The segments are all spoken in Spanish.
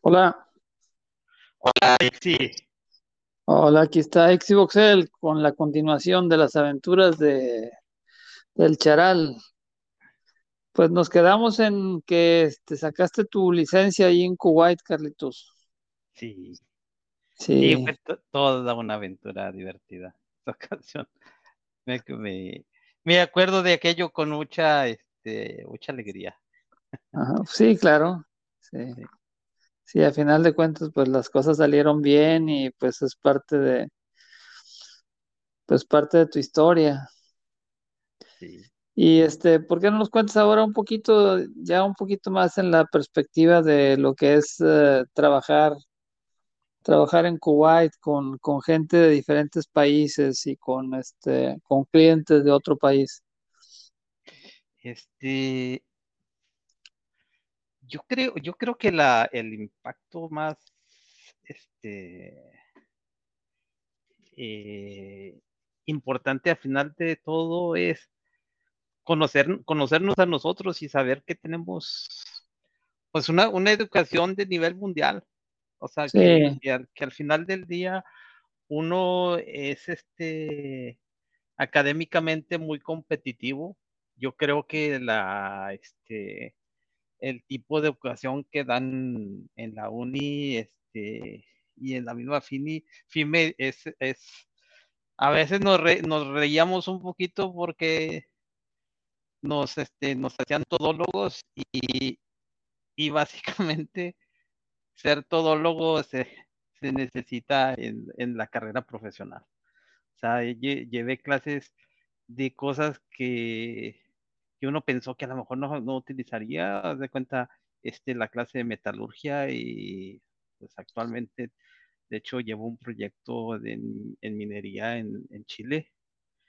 Hola. Hola, sí. Hola, aquí está Exivoxel con la continuación de las aventuras de del Charal. Pues nos quedamos en que te sacaste tu licencia ahí en Kuwait, Carlitos. Sí. Sí. Fue to- toda una aventura divertida esta ocasión. Me, me, me acuerdo de aquello con mucha, este, mucha alegría. Ajá, Sí, claro. Sí. Sí. A final de cuentas, pues las cosas salieron bien y pues es parte de, pues parte de tu historia. Sí. Y este, ¿por qué no nos cuentas ahora un poquito, ya un poquito más en la perspectiva de lo que es eh, trabajar, trabajar en Kuwait con, con gente de diferentes países y con este, con clientes de otro país? Este, yo creo, yo creo que la, el impacto más, este, eh, importante al final de todo es conocer, conocernos a nosotros y saber que tenemos, pues, una, una educación de nivel mundial. O sea, que, que al, que al final del día uno es este académicamente muy competitivo. Yo creo que la, este, el tipo de educación que dan en la uni este, y en la misma FINI, FIME es, es a veces nos, re, nos reíamos un poquito porque nos, este, nos hacían todólogos y, y básicamente ser todólogo se, se necesita en, en, la carrera profesional. O sea, lle, llevé clases de cosas que, que, uno pensó que a lo mejor no, no utilizaría, haz de cuenta, este, la clase de metalurgia y pues actualmente, de hecho, llevo un proyecto de, en, en, minería en, en Chile.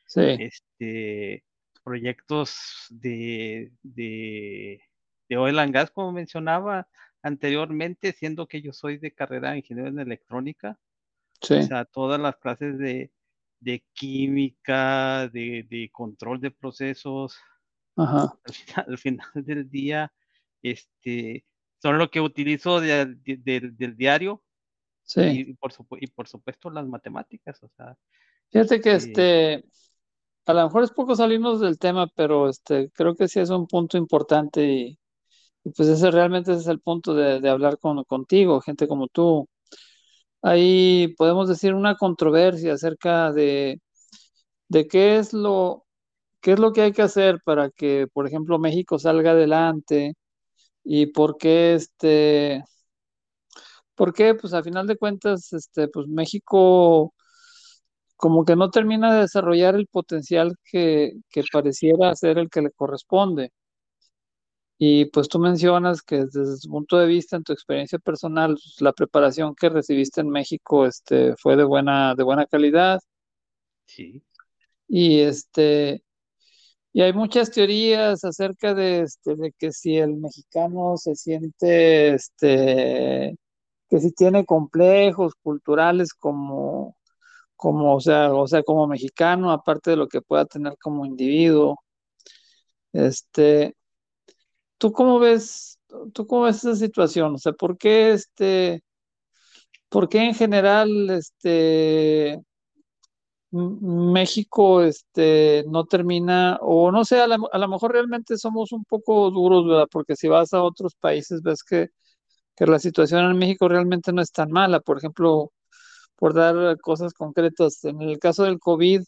sí. Este, proyectos de, de, de oil and gas, como mencionaba anteriormente, siendo que yo soy de carrera de ingeniero en electrónica. Sí. O sea, todas las clases de, de química, de, de, control de procesos, Ajá. Al, final, al, final, del día, este, son lo que utilizo de, de, del diario Sí. y, por y, por supuesto las matemáticas. O sea, Fíjate que este, a lo mejor es poco salirnos del tema, pero este, creo que sí es un punto importante y, pues ese realmente es el punto de, de hablar con, contigo, gente como tú. Ahí podemos decir una controversia acerca de, de qué es lo, qué es lo que hay que hacer para que, por ejemplo, México salga adelante y por qué este, por qué, pues a final de cuentas, este, pues México como que no termina de desarrollar el potencial que, que pareciera ser el que le corresponde. Y pues tú mencionas que desde tu punto de vista, en tu experiencia personal, la preparación que recibiste en México este, fue de buena, de buena calidad. Sí. Y este, y hay muchas teorías acerca de, este, de que si el mexicano se siente, este, que si tiene complejos culturales como, como, o sea, o sea, como mexicano, aparte de lo que pueda tener como individuo. Este, ¿tú cómo ves, tú cómo ves esa situación? O sea, ¿por qué este, por qué en general, este, México, este, no termina, o no sé, a, a lo mejor realmente somos un poco duros, ¿verdad? Porque si vas a otros países ves que, que la situación en México realmente no es tan mala. Por ejemplo, por dar cosas concretas, en el caso del COVID,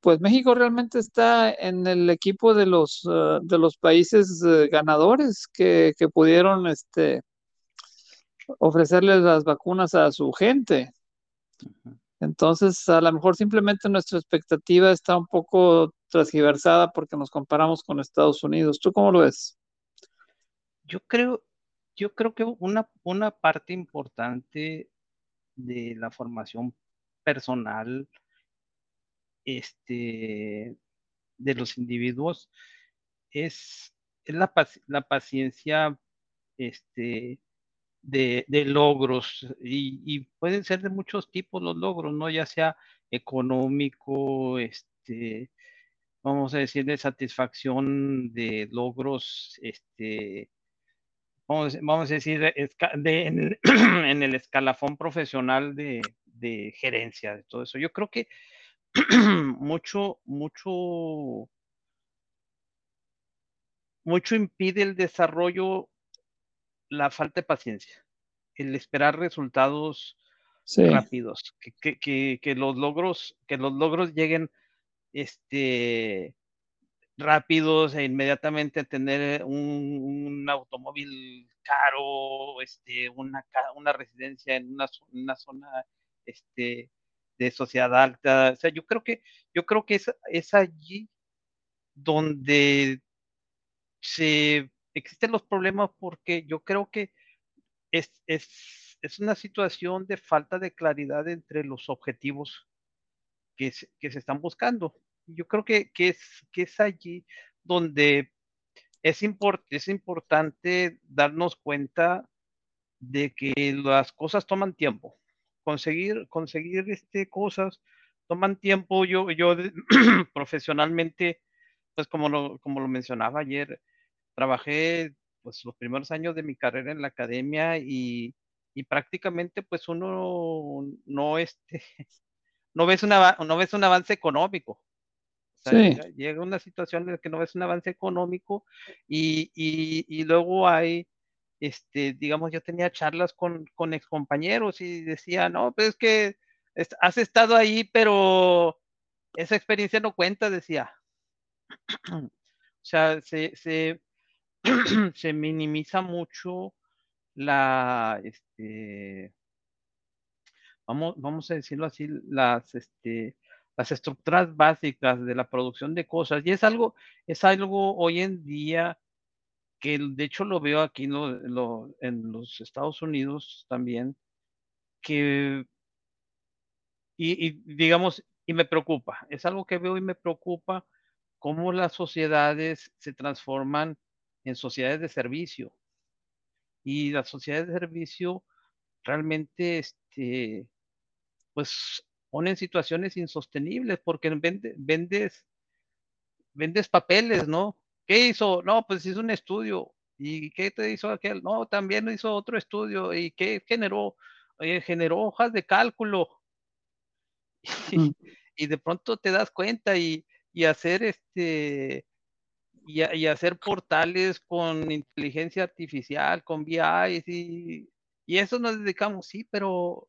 pues México realmente está en el equipo de los, uh, de los países uh, ganadores que, que, pudieron este, ofrecerles las vacunas a su gente. Entonces, a lo mejor simplemente nuestra expectativa está un poco transgiversada porque nos comparamos con Estados Unidos. ¿Tú cómo lo ves? Yo creo, yo creo que una, una parte importante de la formación personal este, de los individuos es, es la, la, paciencia este, de, de logros y, pueden ser de muchos tipos los logros, ¿no? Ya sea económico, este, vamos a decir, de satisfacción de logros, este, vamos, vamos a decir, de, en, el, en, el, escalafón profesional de, de gerencia, de todo eso. Yo creo que mucho, mucho, mucho impide el desarrollo la falta de paciencia, el esperar resultados sí. rápidos, que, que, que, los logros, que los logros lleguen este, rápidos e inmediatamente tener un, un automóvil caro, este, una, una residencia en una, una zona este, de sociedad alta. O sea, yo creo que, yo creo que es, es allí donde se existen los problemas porque yo creo que es, es, es una situación de falta de claridad entre los objetivos que se, que se están buscando. Yo creo que, que, es, que es allí donde es, import, es importante darnos cuenta de que las cosas toman tiempo. Conseguir, conseguir este, cosas toman tiempo. Yo, yo profesionalmente, pues como lo, como lo mencionaba ayer, trabajé pues los primeros años de mi carrera en la academia y, y prácticamente pues uno no este no ves una no ves un avance económico o sea, sí. llega, llega, una situación en la que no ves un avance económico y, y, y luego hay este digamos yo tenía charlas con, con excompañeros y decía no pues es que has estado ahí pero esa experiencia no cuenta decía o sea se, se se minimiza mucho la, este, vamos, vamos a decirlo así, las, este, las estructuras básicas de la producción de cosas. Y es algo, es algo hoy en día que de hecho lo veo aquí en los Estados Unidos también, que, y, digamos, y me preocupa, es algo que veo y me preocupa cómo las sociedades se transforman en sociedades de servicio. Y las sociedades de servicio realmente, este, pues, ponen situaciones insostenibles porque vende, vendes, vendes papeles, ¿no? ¿Qué hizo? No, pues hizo un estudio. ¿Y qué te hizo aquel? No, también hizo otro estudio. ¿Y qué generó? Eh, generó hojas de cálculo. Y, y, de pronto te das cuenta y, y hacer este y, y, hacer portales con inteligencia artificial, con VI y, y eso nos dedicamos, sí, pero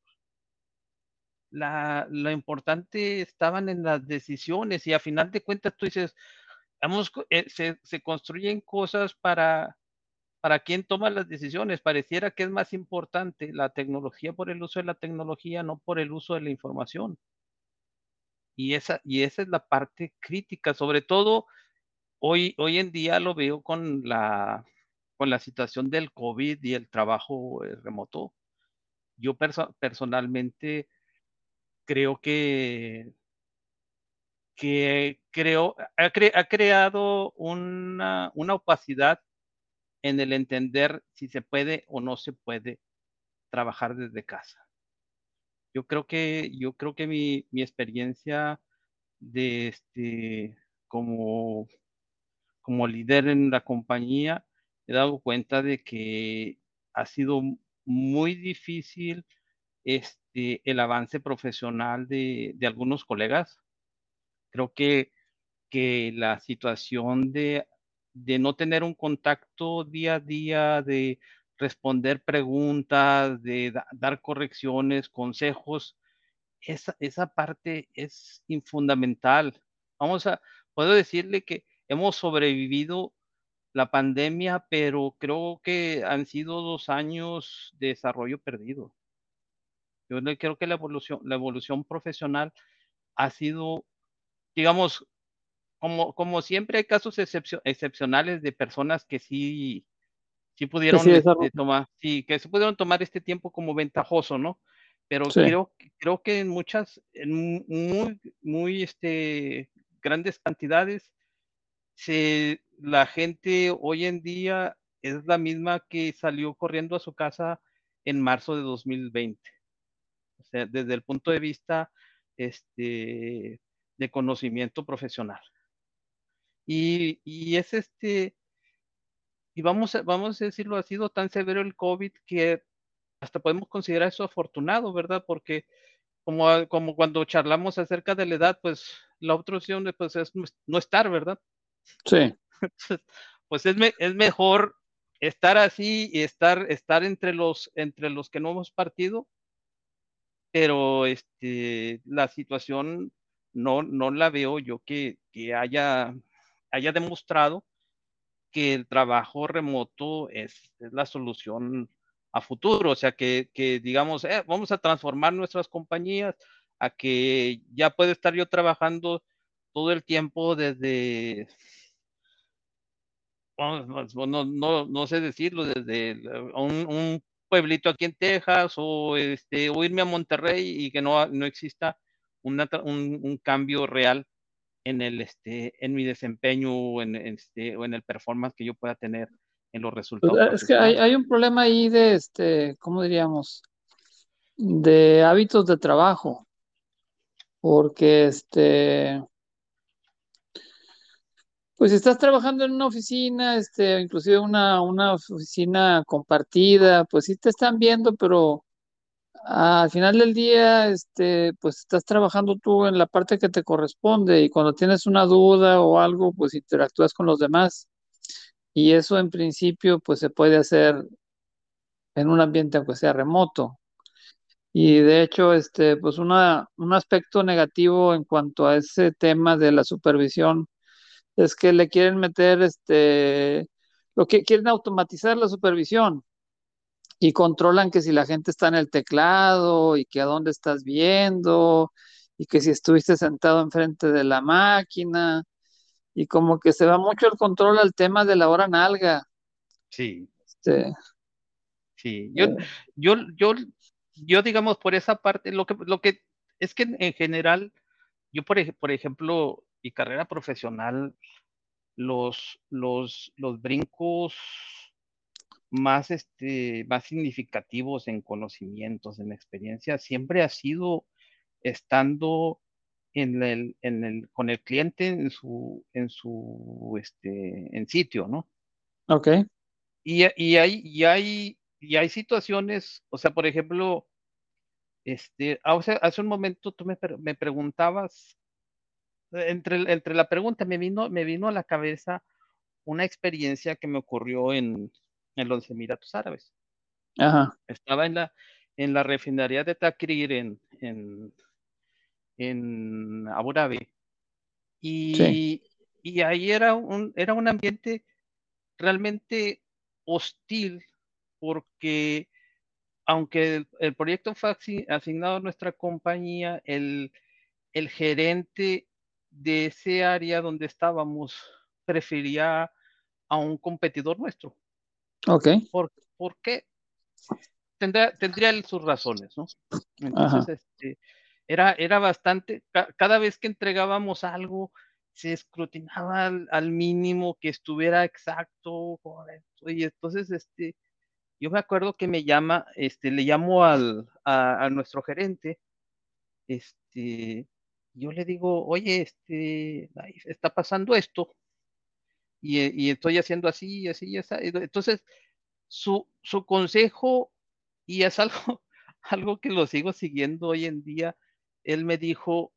la, lo importante estaban en las decisiones y a final de cuentas tú dices, vamos, eh, se, se, construyen cosas para, para quien toma las decisiones. Pareciera que es más importante la tecnología por el uso de la tecnología, no por el uso de la información. Y esa, y esa es la parte crítica, sobre todo hoy, hoy en día lo veo con la, con la situación del COVID y el trabajo eh, remoto. Yo perso personalmente creo que, que creo, ha, ha creado una, una, opacidad en el entender si se puede o no se puede trabajar desde casa. Yo creo que, yo creo que mi, mi experiencia de este, como como líder en la compañía, he dado cuenta de que ha sido muy difícil este, el avance profesional de, de algunos colegas. Creo que, que la situación de, de, no tener un contacto día a día, de responder preguntas, de da, dar correcciones, consejos, esa, esa parte es fundamental. Vamos a, puedo decirle que hemos sobrevivido la pandemia, pero creo que han sido dos años de desarrollo perdido. Yo creo que la evolución, la evolución profesional ha sido, digamos, como, como siempre hay casos excepcio, excepcionales de personas que sí, sí pudieron sí, este, tomar, sí, que se pudieron tomar este tiempo como ventajoso, ¿no? Pero sí. creo, creo que en muchas, en muy, muy este, grandes cantidades, se, la gente hoy en día es la misma que salió corriendo a su casa en marzo de 2020. O sea, desde el punto de vista este, de conocimiento profesional. Y, y es este, y vamos a, vamos a decirlo, ha sido tan severo el COVID que hasta podemos considerar eso afortunado, ¿verdad? Porque como, como cuando charlamos acerca de la edad, pues la otra opción pues, es no estar, ¿verdad? Sí. pues es, me, es mejor estar así y estar, estar entre, los, entre los que no hemos partido, pero este, la situación no, no la veo yo que, que haya, haya demostrado que el trabajo remoto es, es la solución a futuro, o sea, que, que digamos, eh, vamos a transformar nuestras compañías a que ya puede estar yo trabajando todo el tiempo desde, no, no, no sé decirlo, desde un, un, pueblito aquí en Texas o, este, o irme a Monterrey y que no, no exista una, un, un, cambio real en, el, este, en mi desempeño o en, este, o en el performance que yo pueda tener en los resultados. Pues, es que hay, hay, un problema ahí de, este, ¿cómo diríamos? De hábitos de trabajo. Porque, este, pues si estás trabajando en una oficina, este, inclusive una, una oficina compartida, pues sí te están viendo, pero al final del día, este, pues estás trabajando tú en la parte que te corresponde y cuando tienes una duda o algo, pues interactúas con los demás. Y eso en principio, pues se puede hacer en un ambiente aunque sea remoto. Y de hecho, este, pues una, un aspecto negativo en cuanto a ese tema de la supervisión es que le quieren meter, este, lo que quieren automatizar la supervisión y controlan que si la gente está en el teclado y que a dónde estás viendo y que si estuviste sentado enfrente de la máquina y como que se va mucho el control al tema de la hora nalga. Sí. Este, sí, yo, eh, yo, yo, yo digamos por esa parte, lo que, lo que es que en general, yo por, por ejemplo, mi carrera profesional, los, los, los brincos más, este, más significativos en conocimientos, en experiencia, siempre ha sido estando en el, en el, con el cliente en su, en su, este, en sitio, ¿no? Ok. Y, y, hay, y, hay, y hay situaciones, o sea, por ejemplo, este, hace, hace un momento tú me, me preguntabas, entre, entre la pregunta me vino, me vino a la cabeza una experiencia que me ocurrió en, en los Emiratos Árabes. Ajá. Estaba en la, en la refinería de Takrir en, en, en Abu Dhabi. Y, sí. y ahí era un, era un ambiente realmente hostil porque aunque el, el, proyecto fue asignado a nuestra compañía, el, el gerente de ese área donde estábamos prefería a un competidor nuestro. Ok. ¿Por, por qué? Tendría, tendría sus razones, ¿no? Entonces, Ajá. este, era, era bastante, cada vez que entregábamos algo, se escrutinaba al, al mínimo que estuviera exacto, correcto, y entonces, este, yo me acuerdo que me llama, este, le llamo al, a, a nuestro gerente, este, yo le digo, oye, este, está pasando esto, y, y estoy haciendo así, así, así. Entonces, su, su consejo, y es algo, algo que lo sigo siguiendo hoy en día, él me dijo,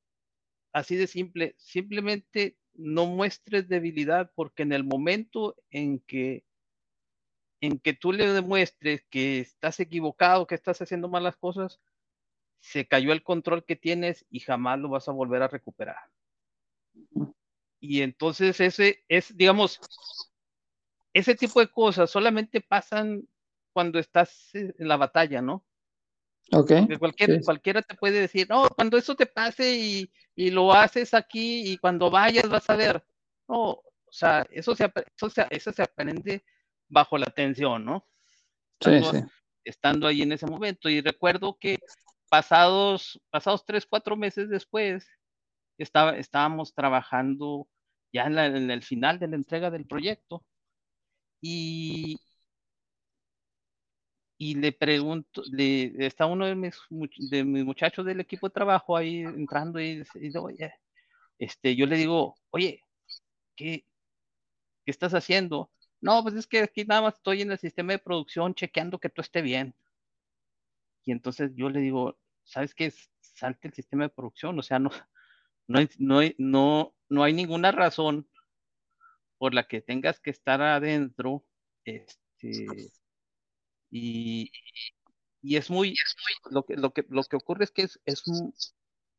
así de simple, simplemente no muestres debilidad, porque en el momento en que en que tú le demuestres que estás equivocado, que estás haciendo malas cosas, se cayó el control que tienes y jamás lo vas a volver a recuperar. Y entonces ese es, digamos, ese tipo de cosas solamente pasan cuando estás en la batalla, ¿no? Ok. Porque cualquier, sí. Cualquiera te puede decir, no, cuando eso te pase y, y, lo haces aquí y cuando vayas vas a ver. No, o sea, eso se, eso se, eso se aprende bajo la tensión, ¿no? Estando, sí, sí. estando ahí en ese momento. Y recuerdo que pasados, pasados tres, cuatro meses después, estaba, estábamos trabajando ya en, la, en, el final de la entrega del proyecto y, y le pregunto, le, está uno de mis, de mis muchachos del equipo de trabajo ahí entrando y, y oye, este, yo le digo, oye, ¿qué, ¿qué estás haciendo? No, pues es que aquí nada más estoy en el sistema de producción chequeando que todo esté bien. Y entonces yo le digo, ¿sabes qué? Salte el sistema de producción, o sea, no, no, no, no, no hay ninguna razón por la que tengas que estar adentro, este, y, y es muy, lo que, lo que, lo que ocurre es que es, es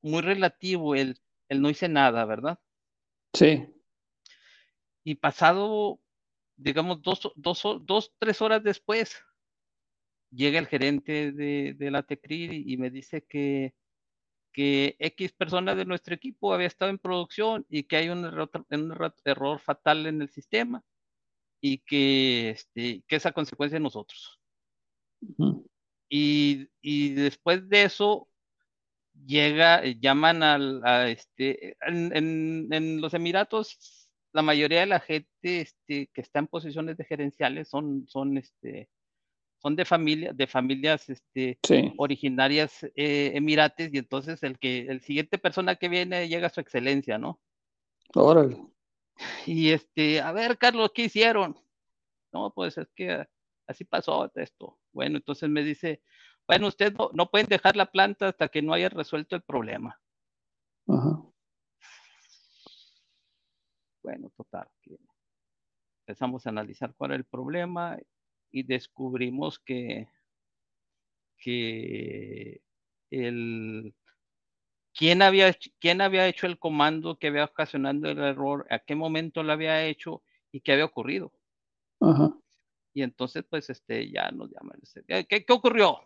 muy, relativo el, el no hice nada, ¿verdad? Sí. Y pasado, digamos, dos, dos, dos tres horas después, llega el gerente de, de la TECRIR y, me dice que, que X persona de nuestro equipo había estado en producción y que hay un error, un error fatal en el sistema y que, este, que es a consecuencia de nosotros. y, y, después de eso, llega, llaman al, a este, en, en, en, los Emiratos, la mayoría de la gente este, que está en posiciones de gerenciales son, son este, son de familia, de familias este, sí. originarias eh, emirates, y entonces el que, el siguiente persona que viene llega a su excelencia, ¿no? Órale. Y este, a ver, Carlos, ¿qué hicieron? No, pues es que así pasó esto. Bueno, entonces me dice, bueno, ustedes no, no pueden dejar la planta hasta que no haya resuelto el problema. Ajá. Bueno, total. Empezamos a analizar cuál era el problema y descubrimos que, que el, ¿quién, había, quién había hecho el comando que había ocasionado el error, a qué momento lo había hecho y qué había ocurrido. Ajá. Y entonces, pues, este, ya nos llaman. ¿Qué, qué ocurrió?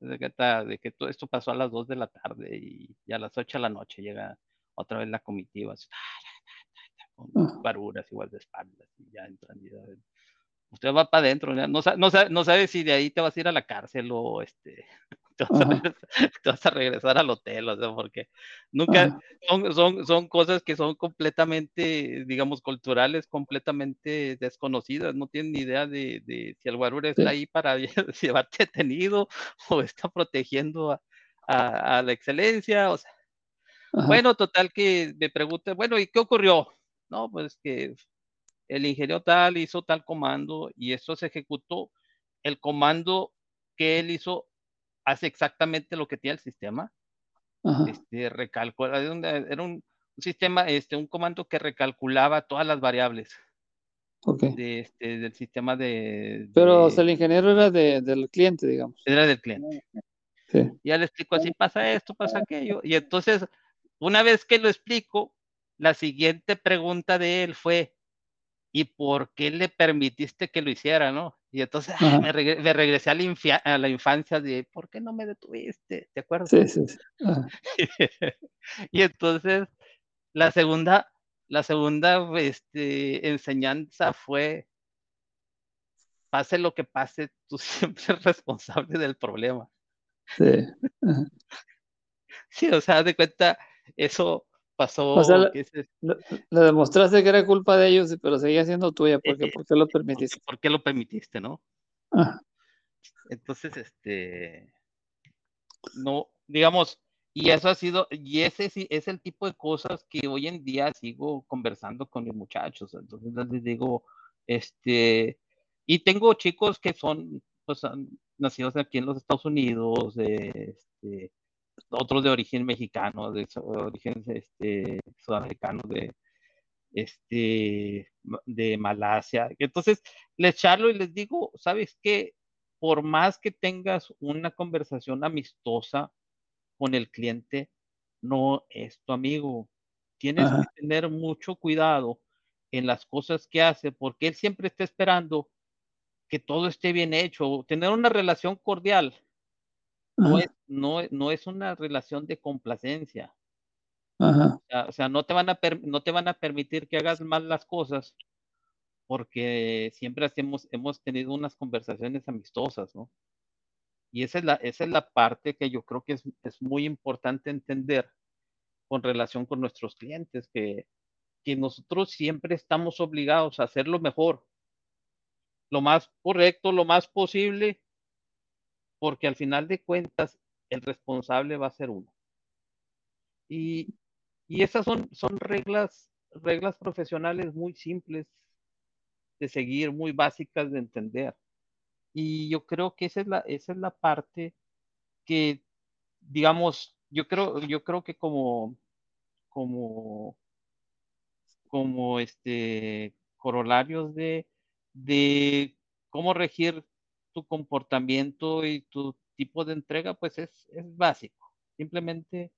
De que, de que todo esto pasó a las 2 de la tarde y, y, a las 8 de la noche llega otra vez la comitiva, así, con baruras igual de espaldas y ya entran y ya, usted va para adentro, no, no, sabe, no sabe si de ahí te vas a ir a la cárcel o este, te, vas a, regresar, te vas a regresar al hotel, o sea, porque nunca son, son, son, cosas que son completamente, digamos, culturales, completamente desconocidas, no tienen ni idea de, de si el guarura está ahí para llevarte detenido o está protegiendo a, a, a la excelencia, o sea. Ajá. Bueno, total que me pregunta, bueno, ¿y qué ocurrió? No, pues que el ingeniero tal hizo tal comando y eso se ejecutó. El comando que él hizo hace exactamente lo que tiene el sistema. Ajá. Este, recalcula, era un, era un sistema, este, un comando que recalculaba todas las variables. Okay. De, este, del sistema de, Pero de, o sea, el ingeniero era de, del cliente, digamos. Era del cliente. Sí. Ya le explico así, pasa esto, pasa aquello. Y entonces, una vez que lo explico, la siguiente pregunta de él fue, ¿y por qué le permitiste que lo hiciera, no? Y entonces ah, me, reg me, regresé a la, a la, infancia de, ¿por qué no me detuviste? ¿Te acuerdas? Sí, sí, sí. y entonces, la segunda, la segunda este, enseñanza fue, pase lo que pase, tú siempre eres responsable del problema. Sí. sí, o sea, de cuenta, eso pasó. O sea, le, le, demostraste que era culpa de ellos, pero seguía siendo tuya. ¿Por qué, ¿Por qué lo permitiste? ¿Por qué lo permitiste, no? Ah. Entonces, este. No, digamos, y eso ha sido, y ese es el tipo de cosas que hoy en día sigo conversando con mis muchachos. Entonces les digo, este, y tengo chicos que son, pues, nacidos aquí en los Estados Unidos, este, otros de origen mexicano, de origen este, sudamericano, de, este, de Malasia. Entonces, les charlo y les digo, ¿sabes qué? Por más que tengas una conversación amistosa con el cliente, no es tu amigo. Tienes Ajá. que tener mucho cuidado en las cosas que hace, porque él siempre está esperando que todo esté bien hecho, tener una relación cordial no es, no, no es una relación de complacencia. Ajá. O, sea, o sea, no, te van a no te van a permitir que hagas mal las cosas porque siempre hemos, hemos tenido unas conversaciones amistosas, ¿no? Y esa es la, esa es la parte que yo creo que es, es muy importante entender con relación con nuestros clientes, que, que nosotros siempre estamos obligados a hacer lo mejor, lo más correcto, lo más posible, porque al final de cuentas el responsable va a ser uno. Y, y esas son, son reglas reglas profesionales muy simples de seguir, muy básicas de entender. Y yo creo que esa es la, esa es la parte que, digamos, yo creo, yo creo que como, como, como este corolarios de, de cómo regir tu comportamiento y tu tipo de entrega, pues es, básico. Simplemente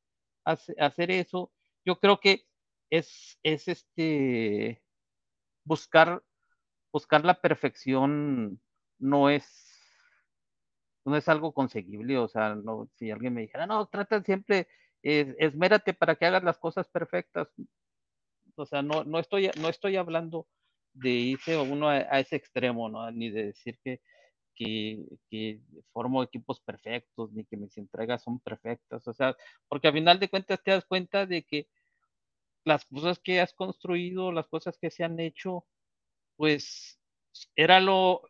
hacer eso. Yo creo que es, es este buscar, buscar la perfección no es no es algo conseguible, o sea, no, si alguien me dijera, no, trata siempre, esmérate para que hagas las cosas perfectas. O sea, no, no, estoy, no estoy hablando de irse uno a, ese extremo, ¿no? Ni de decir que, que, que, formo equipos perfectos, ni que mis entregas son perfectas. O sea, porque al final de cuentas te das cuenta de que las cosas que has construido, las cosas que se han hecho, pues era lo,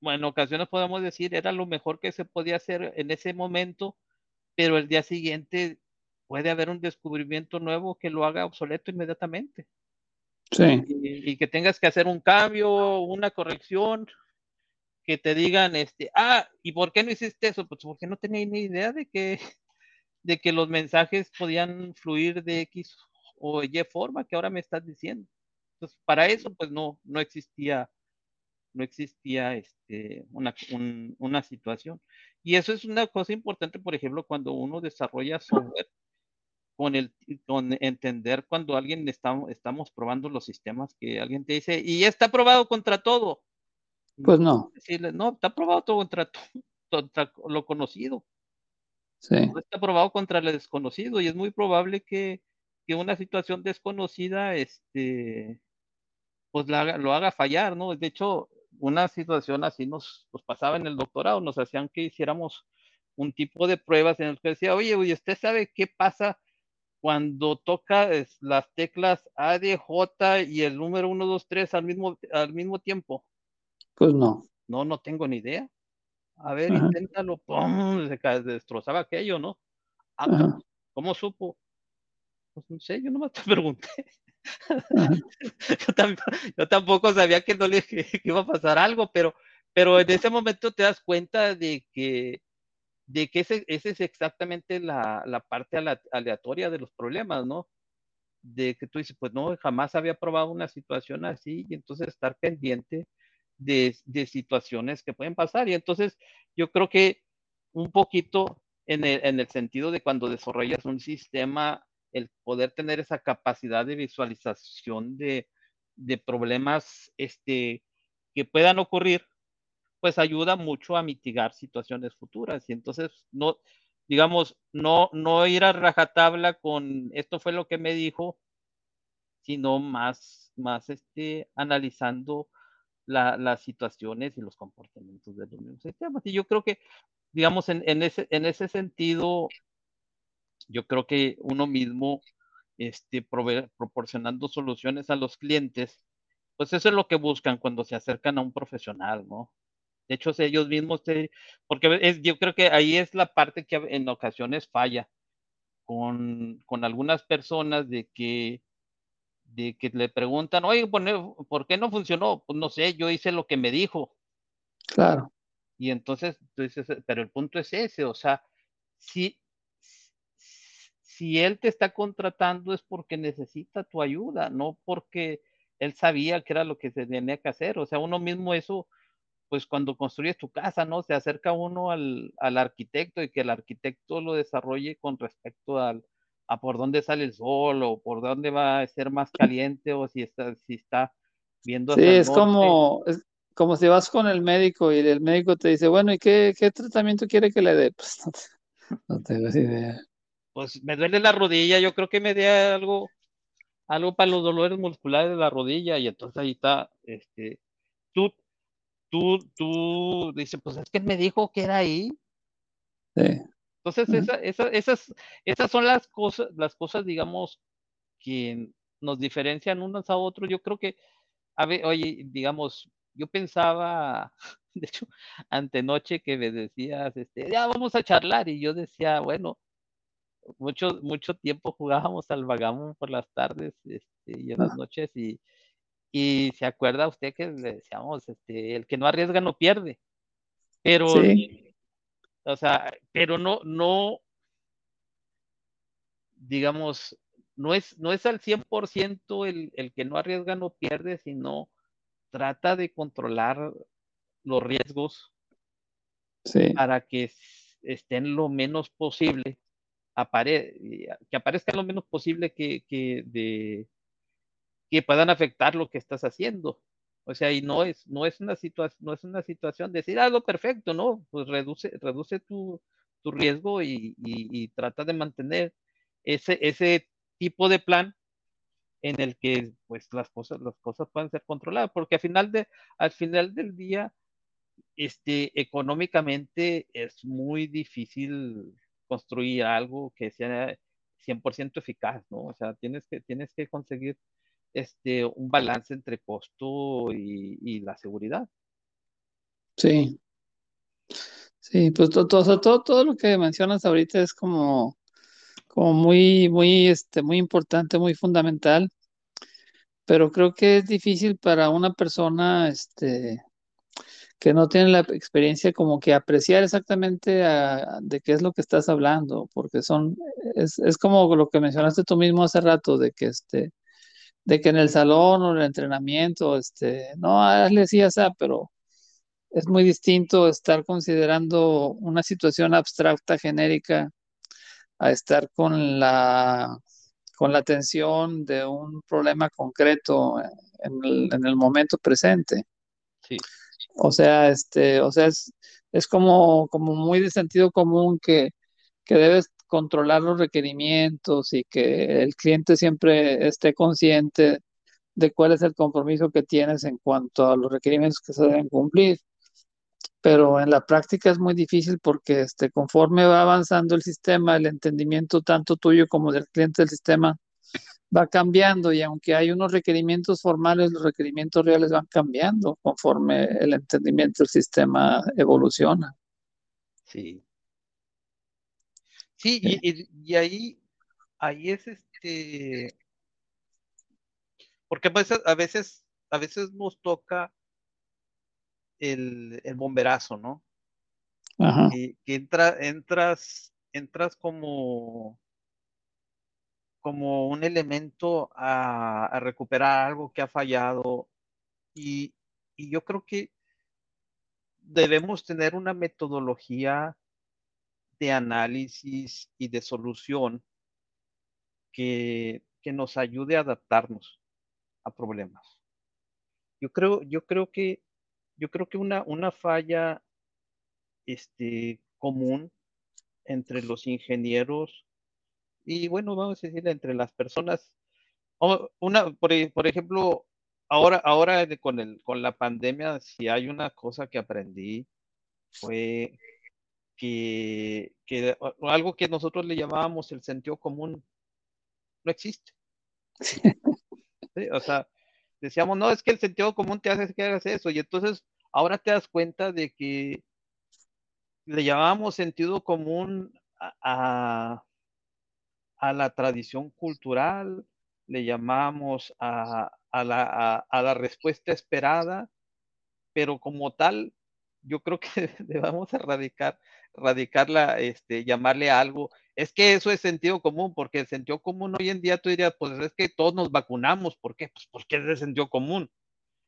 bueno, en ocasiones podemos decir, era lo mejor que se podía hacer en ese momento, pero el día siguiente puede haber un descubrimiento nuevo que lo haga obsoleto inmediatamente. Sí. Y, que tengas que hacer un cambio, una corrección, que te digan, este, ah, ¿y por qué no hiciste eso? Pues porque no tenía ni idea de que, de que los mensajes podían fluir de X o Y forma que ahora me estás diciendo. Entonces, para eso, pues no, no existía no existía este, una, una situación. Y eso es una cosa importante, por ejemplo, cuando uno desarrolla software, con, el, con entender cuando alguien está, estamos probando los sistemas, que alguien te dice, y ya está probado contra todo. Pues no. Decirle, no, está probado todo contra, contra lo conocido. Sí. No está probado contra lo desconocido y es muy probable que, que una situación desconocida, este, pues la, lo haga fallar, ¿no? De hecho, una situación así nos, pasaba en el doctorado, nos hacían que hiciéramos un tipo de pruebas en el que decía, oye, oye, ¿usted sabe qué pasa cuando toca las teclas A, D, J y el número 1, 2, 3 al mismo, al mismo tiempo? Pues no. No, no tengo ni idea. A ver, inténtalo. ¡Pum! Se destrozaba aquello, ¿no? Ah, ¿Cómo supo? Pues no sé, yo nomás te pregunté. yo, tampoco, sabía que no le iba a pasar algo, pero, pero en ese momento te das cuenta de que, de que ese, ese es exactamente la, la, parte aleatoria de los problemas, ¿no? De que tú dices, pues no, jamás había probado una situación así y entonces estar pendiente de, de situaciones que pueden pasar. Y entonces yo creo que un poquito en el, en el sentido de cuando desarrollas un sistema el poder tener esa capacidad de visualización de, problemas este, que puedan ocurrir, pues ayuda mucho a mitigar situaciones futuras. Y entonces, no, digamos, no, no ir a rajatabla con esto fue lo que me dijo, sino más, más este, analizando las situaciones y los comportamientos de los mismos sistemas. Y yo creo que, digamos, en, en, ese, en ese sentido, yo creo que uno mismo, este, proporcionando soluciones a los clientes, pues eso es lo que buscan cuando se acercan a un profesional, ¿no? De hecho, ellos mismos, porque es, yo creo que ahí es la parte que en ocasiones falla con, con algunas personas de que, de que le preguntan, oye, ¿por qué no funcionó? Pues no sé, yo hice lo que me dijo. Claro. Y entonces, dices, pero el punto es ese, o sea, si, si él te está contratando es porque necesita tu ayuda, no porque él sabía que era lo que se tenía que hacer. O sea, uno mismo eso, pues cuando construyes tu casa, ¿no? Se acerca uno al, arquitecto y que el arquitecto lo desarrolle con respecto al, a por dónde sale el sol o por dónde va a ser más caliente o si está, si está viendo. Sí, es como, es como si vas con el médico y el médico te dice, bueno, ¿y qué, tratamiento quiere que le dé? Pues no, te, no tengo idea pues me duele la rodilla, yo creo que me dé algo, algo para los dolores musculares de la rodilla, y entonces ahí está, este, tú, tú, tú, dices, pues es que me dijo que era ahí. Sí. Entonces, esas, esas son las cosas, las cosas, digamos, que nos diferencian unos a otros. Yo creo que, a ver, oye, digamos, yo pensaba, de hecho, antenoche que me decías, este, ya vamos a charlar, y yo decía, bueno, mucho, mucho tiempo jugábamos al vagamo por las tardes este, y en las noches y, y se acuerda usted que le decíamos, este, el que no arriesga no pierde. Pero, Sí, o sea, pero no, no, digamos, no es, no es al 100% el, el que no arriesga no pierde, sino trata de controlar los riesgos sí, para que estén lo menos posible, apare que aparezca lo menos posible que, que, de, que puedan afectar lo que estás haciendo. O sea, y no es, no es una situación, no es una situación de decir, ah, lo perfecto, ¿no? Pues reduce, reduce tu, tu riesgo y, y, trata de mantener ese, ese tipo de plan en el que pues las cosas, las cosas pueden ser controladas, porque al final, de, al final del día, este, económicamente es muy difícil construir algo que sea 100% eficaz, ¿no? O sea, tienes que, tienes que conseguir este, un balance entre costo y, y la seguridad. sí, sí, pues to- to- o sea, todo, todo lo que mencionas ahorita es como, como muy, muy, este, muy importante, muy fundamental, pero creo que es difícil para una persona, este, que no tiene la experiencia como que apreciar exactamente de qué es lo que estás hablando, porque son, es, es como lo que mencionaste tú mismo hace rato, de que este, de que en el salón o en el entrenamiento, este, no, hazle así, pero es muy distinto estar considerando una situación abstracta, genérica, a estar con la, con la atención de un problema concreto en el, en el momento presente. Sí, O sea, este, o sea, es, es como, como muy de sentido común que, que debes controlar los requerimientos y que el cliente siempre esté consciente de cuál es el compromiso que tienes en cuanto a los requerimientos que se deben cumplir. Pero en la práctica es muy difícil porque este, conforme va avanzando el sistema, el entendimiento tanto tuyo como del cliente del sistema va cambiando y aunque hay unos requerimientos formales, los requerimientos reales van cambiando conforme el entendimiento del sistema evoluciona. sí. Sí, y, y, y ahí, ahí es este, porque a veces, a veces, a veces nos toca el, el bomberazo, ¿no? Ajá, Que, que entra, entras, entras como, como un elemento a, a recuperar algo que ha fallado y, y yo creo que debemos tener una metodología de análisis y de solución que, que nos ayude a adaptarnos a problemas. Yo creo, yo creo que, yo creo que una, una falla este, común entre los ingenieros y bueno, vamos a decir, entre las personas, una, por, por ejemplo, ahora, ahora con, el, con la pandemia, si hay una cosa que aprendí fue que, que algo que nosotros le llamábamos el sentido común no existe. ¿sí? O sea, decíamos, no, es que el sentido común te hace que hagas eso. Y entonces ahora te das cuenta de que le llamábamos sentido común a, a, la tradición cultural, le llamamos a, a, la, a, a, la, respuesta esperada, pero como tal, yo creo que debamos erradicar, radicarla, este, llamarle a algo. Es que eso es sentido común, porque el sentido común hoy en día tú dirías, pues es que todos nos vacunamos, ¿por qué? Pues porque es de sentido común.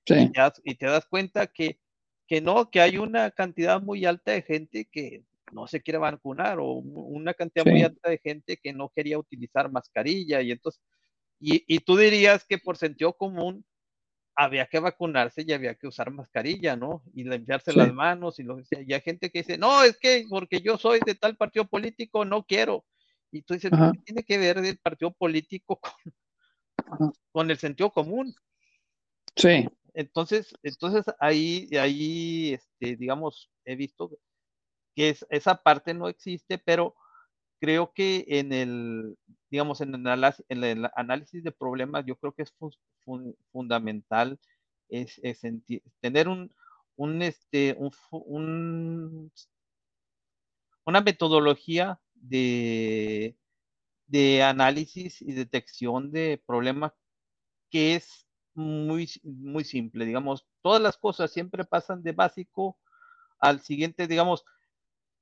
sí. Y, te das, y te das cuenta que, que no, que hay una cantidad muy alta de gente que no se quiere vacunar o una cantidad sí. muy alta de gente que no quería utilizar mascarilla y entonces, y, y, tú dirías que por sentido común había que vacunarse y había que usar mascarilla, ¿no? Y limpiarse sí. las manos y lo. Y hay gente que dice, no, es que porque yo soy de tal partido político, no quiero. Y tú dices, ¿qué tiene que ver el partido político con, con el sentido común? Sí. Entonces, entonces ahí, ahí, este, digamos, he visto que es, esa parte no existe, pero creo que en el, digamos, en el, análisis de problemas, yo creo que es fun, fundamental es, es tener un, un, este, un, un, una metodología de, de análisis y detección de problemas que es muy, muy simple. Digamos, todas las cosas siempre pasan de básico al siguiente, digamos,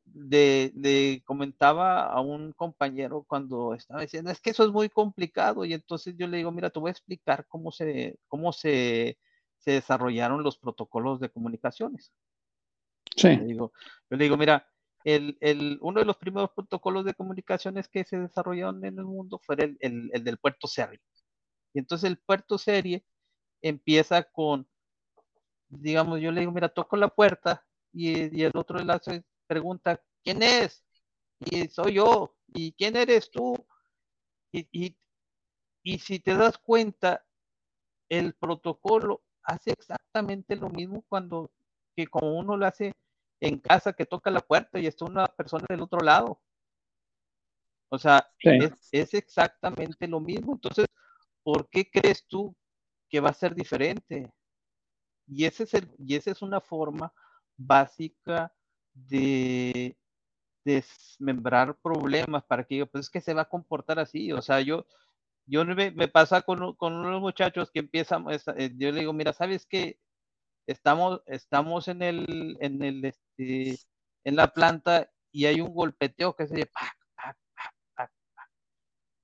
de, comentaba a un compañero cuando estaba diciendo, es que eso es muy complicado, y entonces yo le digo, mira, te voy a explicar cómo se, cómo se, se desarrollaron los protocolos de comunicaciones. Sí. digo, yo le digo, mira, el, el, uno de los primeros protocolos de comunicaciones que se desarrollaron en el mundo fue el, el, el del puerto serie. Y entonces el puerto serie empieza con, digamos, yo le digo, mira, toco la puerta y, y el otro enlace pregunta, ¿quién es? Y soy yo. ¿Y quién eres tú? Y, y, y si te das cuenta, el protocolo hace exactamente lo mismo cuando que como uno lo hace en casa que toca la puerta y está una persona del otro lado. O sea, sí. es, es, exactamente lo mismo. Entonces, ¿por qué crees tú que va a ser diferente? Y, ese es el, y esa es una forma básica de desmembrar problemas para que pues es que se va a comportar así. O sea, yo, yo me, me pasa con, con unos muchachos que empiezan, eh, yo le digo, mira, ¿sabes qué? Estamos, estamos en el, en el, este, en la planta y hay un golpeteo que se dice, ¡pac,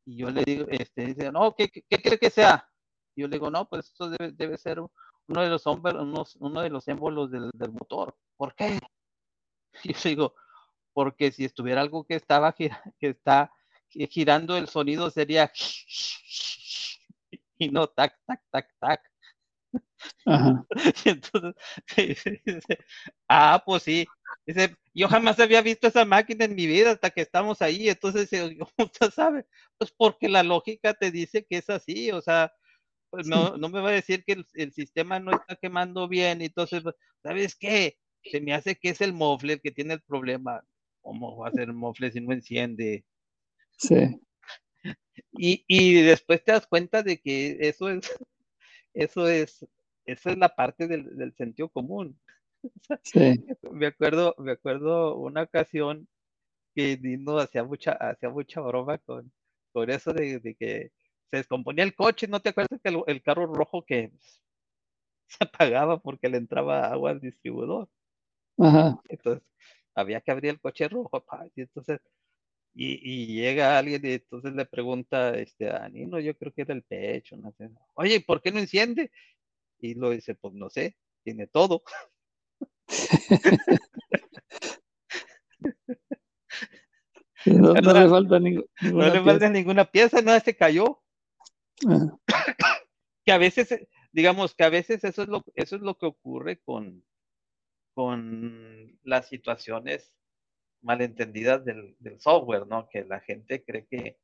y yo le digo, este, dice, no, ¿qué, qué, qué cree que sea? Y yo le digo, no, pues esto debe, debe ser uno de los hombres, uno, de los émbolos del, del motor. ¿Por qué? Y yo digo, porque si estuviera algo que estaba que está girando el sonido sería y no tac, tac, tac, tac. Ajá. Y entonces, dice, ah, pues sí. Dice, yo jamás había visto esa máquina en mi vida hasta que estamos ahí. Entonces, ¿cómo usted sabe? Pues porque la lógica te dice que es así. O sea, pues no, no me va a decir que el, el, sistema no está quemando bien. Entonces, ¿sabes qué? Se me hace que es el mofle el que tiene el problema. ¿Cómo va a ser el mofle si no enciende? Sí. Y, y después te das cuenta de que eso es, eso es, eso es la parte del, del sentido común. Sí. Me acuerdo, me acuerdo una ocasión que Dino hacía mucha, hacía mucha broma con, con eso de, de, que se descomponía el coche, ¿no te acuerdas que el, el carro rojo que se apagaba porque le entraba agua al distribuidor? Ajá. Entonces, había que abrir el coche rojo, pa, y entonces, y, y, llega alguien y entonces le pregunta este, a Nino, yo creo que era el pecho, no sé, oye, ¿por qué no enciende? Y lo dice, pues no sé, tiene todo. no, no, le falta ninguna, no le falta ninguna pieza, nada se cayó. Ajá. Que a veces, digamos que a veces eso es lo, eso es lo que ocurre con, con las situaciones malentendidas del, del, software, ¿no? Que la gente cree que,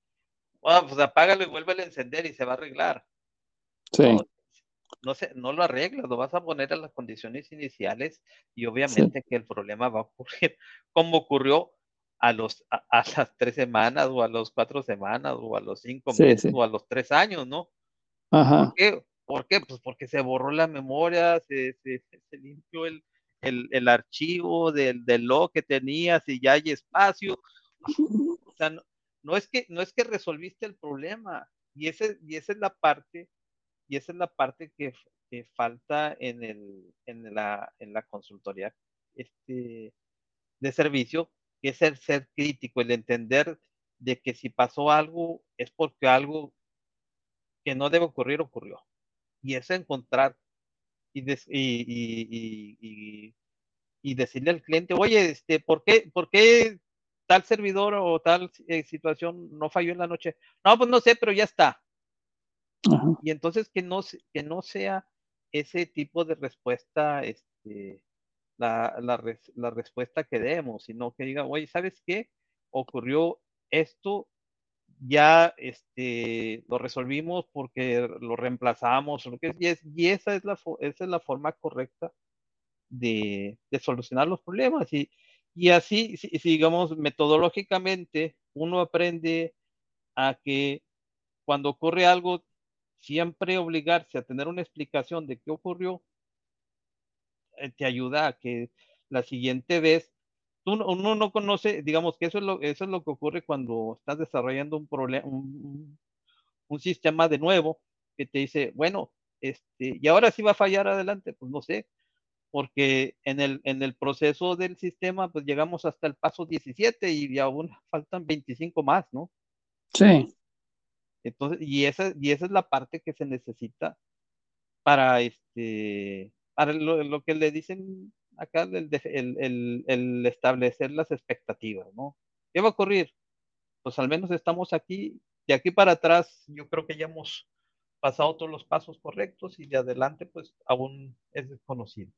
bueno, pues apágalo y vuelve a encender y se va a arreglar. Sí. No, no, se, no lo arreglas, lo vas a poner a las condiciones iniciales y obviamente sí. que el problema va a ocurrir como ocurrió a, los, a, a, las tres semanas o a los cuatro semanas o a los cinco sí, meses sí. o a los tres años, ¿no? Ajá. ¿Por qué? ¿Por qué? Pues porque se borró la memoria, se, se, se limpió el, el, el, archivo del, del log que tenías y ya hay espacio. O sea, no, no, es que, no es que resolviste el problema. Y, ese, y esa es la parte, y esa es la parte que, que falta en, el, en, la, en la consultoría este, de servicio, que es el ser crítico, el entender de que si pasó algo es porque algo que no debe ocurrir ocurrió. Y es encontrar y, des, y, y, y, y, decirle al cliente, oye, este, ¿por, qué, ¿por qué tal servidor o tal eh, situación no falló en la noche? No, pues no sé, pero ya está. Y entonces que no, que no sea ese tipo de respuesta, este, la, la, res, la respuesta que demos, sino que diga, oye, ¿sabes qué? Ocurrió esto, ya este, lo resolvimos porque lo reemplazamos, es, y esa, es la, esa es la forma correcta de, de solucionar los problemas. Y, y así, si, si, digamos, metodológicamente, uno aprende a que cuando ocurre algo, siempre obligarse a tener una explicación de qué ocurrió, eh, te ayuda a que la siguiente vez uno no conoce, digamos que eso es lo, eso es lo que ocurre cuando estás desarrollando un problema, un, un, sistema de nuevo que te dice, bueno, este, y ahora sí va a fallar adelante, pues no sé, porque en el, en el proceso del sistema, pues llegamos hasta el paso 17 y aún faltan 25 más, ¿no? Sí. Entonces, y esa, y esa es la parte que se necesita para este, para lo, que le dicen acá, el, el, el, establecer las expectativas, ¿no? ¿Qué va a ocurrir? Pues al menos estamos aquí, de aquí para atrás, yo creo que ya hemos pasado todos los pasos correctos y de adelante, pues aún es desconocido.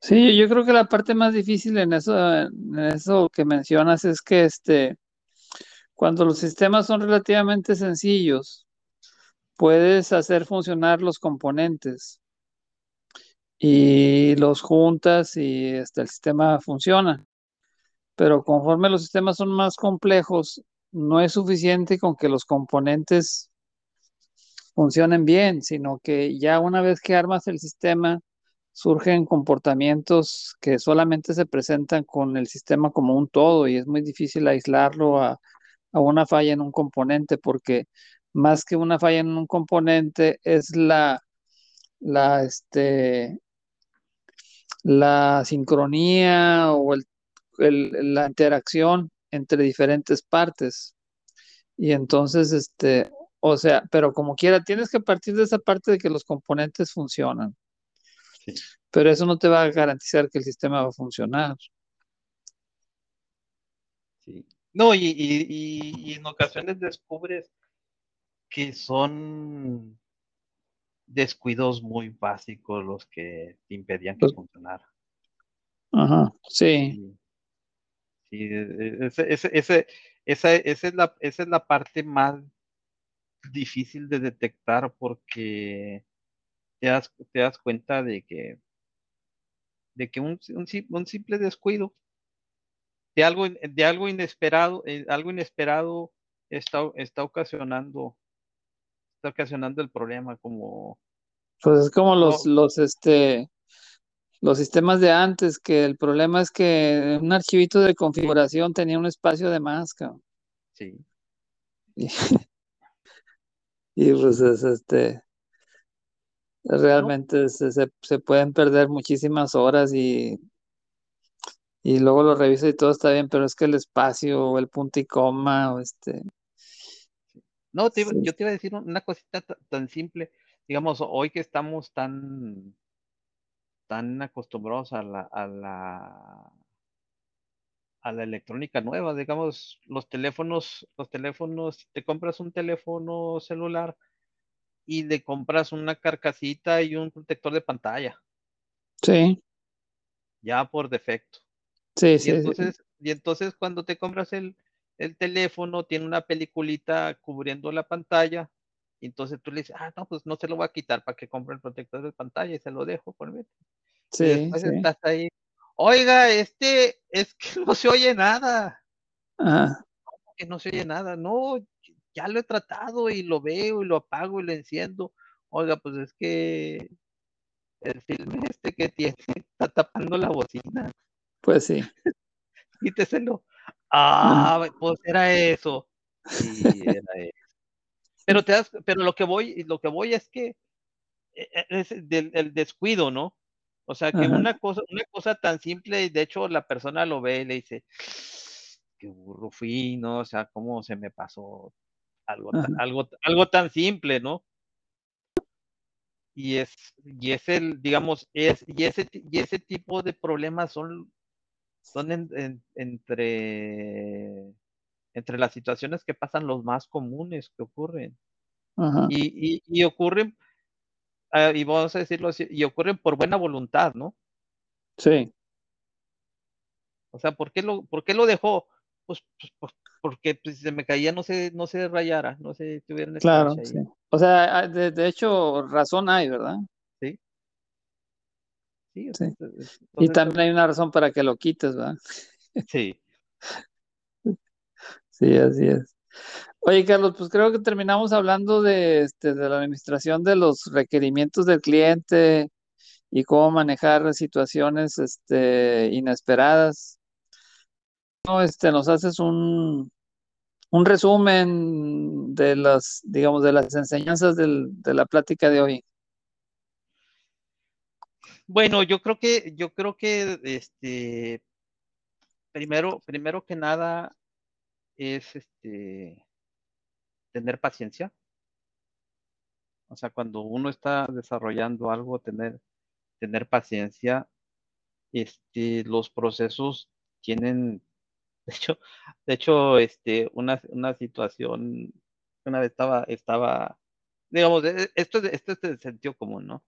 Sí, yo creo que la parte más difícil en eso, en eso que mencionas es que este, cuando los sistemas son relativamente sencillos, puedes hacer funcionar los componentes y los juntas y este, el sistema funciona. Pero conforme los sistemas son más complejos, no es suficiente con que los componentes funcionen bien, sino que ya una vez que armas el sistema, surgen comportamientos que solamente se presentan con el sistema como un todo y es muy difícil aislarlo a, una falla en un componente porque más que una falla en un componente es la, la, este, la sincronía o la interacción entre diferentes partes. Y entonces, este, o sea, pero como quiera, tienes que partir de esa parte de que los componentes funcionan. Pero eso no te va a garantizar que el sistema va a funcionar. Sí. No, y, en ocasiones descubres que son descuidos muy básicos los que te impedían que funcionara. Ajá, sí. Sí, e, e, ese, esa, esa, es la, esa es la parte más difícil de detectar porque te das, te das cuenta de que, de que un, un, simple descuido de algo, de algo inesperado, eh, algo inesperado está, está ocasionando, está ocasionando el problema como pues es como los, los este los sistemas de antes, que el problema es que un archivito de configuración tenía un espacio de más, Sí. Y, y pues es este Realmente se, pueden perder muchísimas horas y, y luego lo reviso y todo está bien, pero es que el espacio o el punto y coma o este... No, yo te iba a decir una cosita tan simple. Digamos, hoy que estamos tan, tan acostumbrados a la, a la, a la electrónica nueva, digamos, los teléfonos, los teléfonos, te compras un teléfono celular y le compras una carcasita y un protector de pantalla. Sí. Ya por defecto. Sí, y sí, entonces, Y entonces cuando te compras el, teléfono, tiene una peliculita cubriendo la pantalla. Y entonces tú le dices, ah, no, pues no se lo voy a quitar para que compre el protector de pantalla y se lo dejo por mí. Sí, y después estás ahí. Oiga, este, es que no se oye nada. Ajá. Que no se oye nada. No, ya lo he tratado y lo veo y lo apago y lo enciendo. Oiga, pues es que el filme este que tiene está tapando la bocina. Pues sí. Quíteselo. Ah, pues era eso. Sí, era eso. Pero te das, pero lo que voy, lo que voy es que e, e, es del, el descuido, ¿no? O sea que una cosa, una cosa tan simple, y de hecho la persona lo ve y le dice, qué burro fui, ¿no? O sea, cómo se me pasó algo, algo, algo tan simple, ¿no? Y es, y es el, digamos, es, y ese, y ese tipo de problemas son, son entre, entre las situaciones que pasan los más comunes que ocurren. Y, y, ocurren, ah, y vamos a decirlo así, y ocurren por buena voluntad, ¿no? Sí. O sea, ¿por qué lo, por qué lo dejó? Pues, pues, porque pues, se me caía no se, no se rayara, no se tuviera Claro, sí. O sea, ah, de, hecho, razón hay, ¿verdad? Sí. Sí. y también hay una razón para que lo quites, ¿verdad? Sí. sí, así es. Oye, Carlos, pues creo que terminamos hablando de, este, de la administración de los requerimientos del cliente y cómo manejar situaciones este, inesperadas. no este, nos haces un, un resumen de las, digamos, de las enseñanzas del, de la plática de hoy. Bueno, yo creo que, yo creo que, este, primero, primero que nada es, este, tener paciencia. O sea, cuando uno está desarrollando algo, tener, tener paciencia. Este, los procesos tienen, de hecho, de hecho, este, una, una situación, una vez estaba, estaba, digamos, e, esto, esto es de sentido común, ¿no?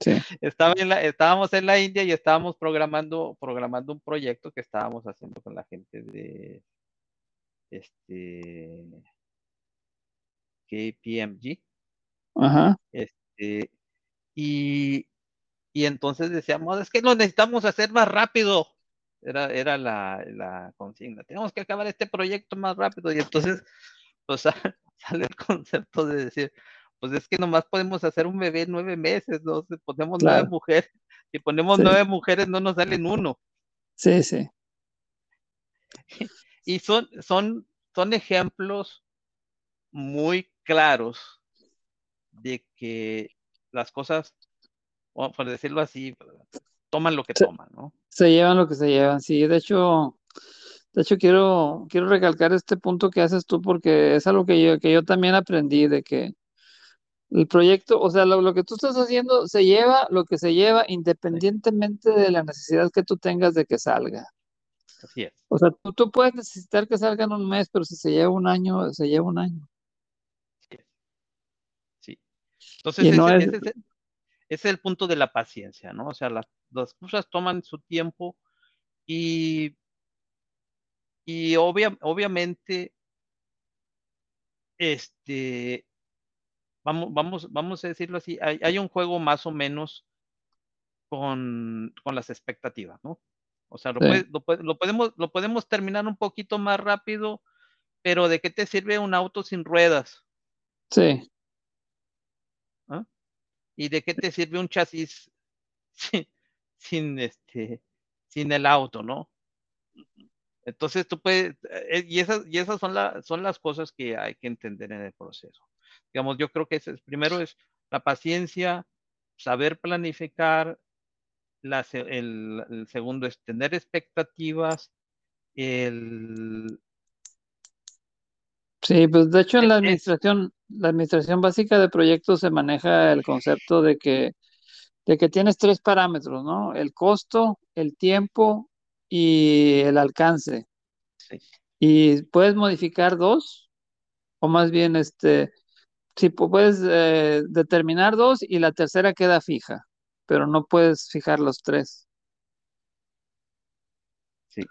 Sí. Estaba en la, estábamos en la India y estábamos programando, programando un proyecto que estábamos haciendo con la gente de este KPMG. Ajá. Este, y, y entonces decíamos, es que lo necesitamos hacer más rápido. Era, era la, la consigna. Tenemos que acabar este proyecto más rápido. Y entonces, pues sale el concepto de decir, pues es que nomás podemos hacer un bebé nueve meses, ¿no? Si ponemos Claro. nueve mujeres, si ponemos Sí. nueve mujeres no nos salen uno. Sí, sí, Y son, son, son ejemplos muy claros de que las cosas, por decirlo así, toman lo que toman, ¿no? se llevan lo que se llevan. Sí, de hecho, de hecho quiero, quiero recalcar este punto que haces tú porque es algo que yo, que yo también aprendí de que el proyecto, o sea, lo, lo que tú estás haciendo se lleva lo que se lleva independientemente de la necesidad que tú tengas de que salga. Así es. O sea, tú, tú puedes necesitar que salga en un mes, pero si se lleva un año, se lleva un año. Sí. Entonces, ese, no es- ese ese es el punto de la paciencia, ¿no? O sea, las, las cosas toman su tiempo y, y obvia, obviamente, este, vamos, vamos, vamos a decirlo así, hay, hay un juego más o menos con, con las expectativas, ¿no? O sea, lo, Sí. puede- lo, podemos, lo podemos terminar un poquito más rápido, pero ¿de qué te sirve un auto sin ruedas? Sí, ¿Ah? ¿Y de qué te sirve un chasis sin, sin, este, sin el auto, no? Entonces tú puedes, eh, y esas, y esas son, la, son las cosas que hay que entender en el proceso. Digamos, yo creo que ese es, primero es la paciencia, saber planificar, la, el, el segundo es tener expectativas, el, sí, pues de hecho en la administración, la administración básica de proyectos se maneja el concepto de que, de que tienes tres parámetros, ¿no? El costo, el tiempo y el alcance. sí, Y puedes modificar dos, o más bien, este, si pu- puedes eh, determinar dos y la tercera queda fija, pero no puedes fijar los tres. sí.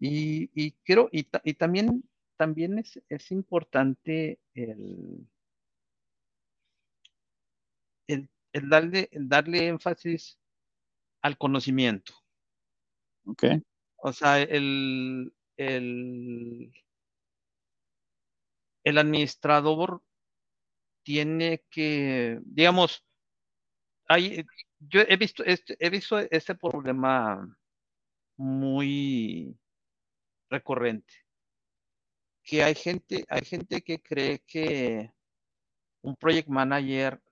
Y, y quiero, y, ta- y también, también es, es importante el, el, el darle, el darle énfasis al conocimiento. ¿Ok? O sea, el, el, el administrador tiene que, digamos, hay, yo he visto este, he visto este problema muy recurrente, que hay gente, hay gente que cree que un project manager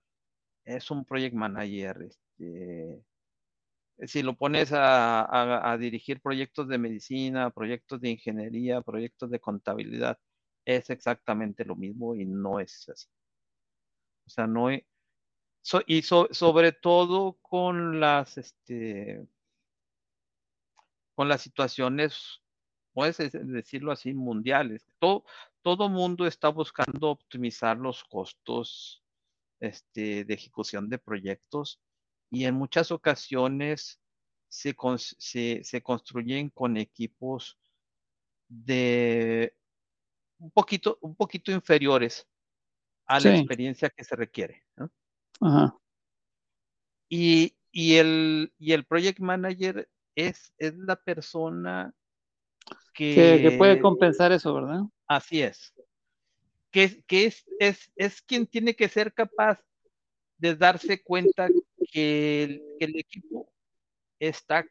es un project manager, este, si lo pones a, a, a, dirigir proyectos de medicina, proyectos de ingeniería, proyectos de contabilidad, es exactamente lo mismo y no es así. O sea, no so, y so, sobre todo con las, este, con las situaciones, puedes decirlo así, mundiales. Todo, todo mundo está buscando optimizar los costos este, de ejecución de proyectos y en muchas ocasiones se, se, se construyen con equipos de un poquito, un poquito inferiores a Sí. la experiencia que se requiere. ¿no? Ajá. Y, y, el, y el project manager es, es la persona que, que, que puede compensar eso, ¿verdad? Así es. Que, que es, es, es, quien tiene que ser capaz de darse cuenta que el, que el equipo está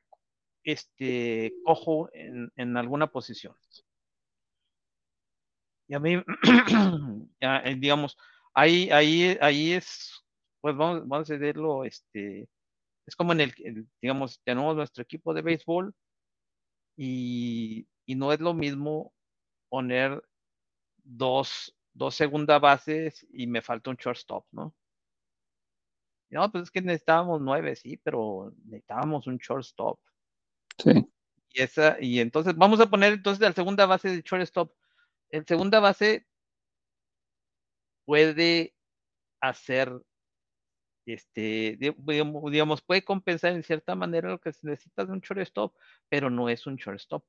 este, cojo en, en alguna posición. Y a mí, eh, digamos, ahí, ahí, ahí es, pues vamos, vamos a decirlo, este, es como en el, digamos, tenemos nuestro equipo de béisbol y, y no es lo mismo poner dos, dos segunda bases y me falta un shortstop, ¿no? No, pues es que necesitábamos nueve, sí, pero necesitábamos un shortstop. Sí. Y esa, y entonces vamos a poner entonces la segunda base de shortstop. El segunda base puede hacer, este, digamos, puede compensar en cierta manera lo que se necesita de un shortstop, pero no es un shortstop.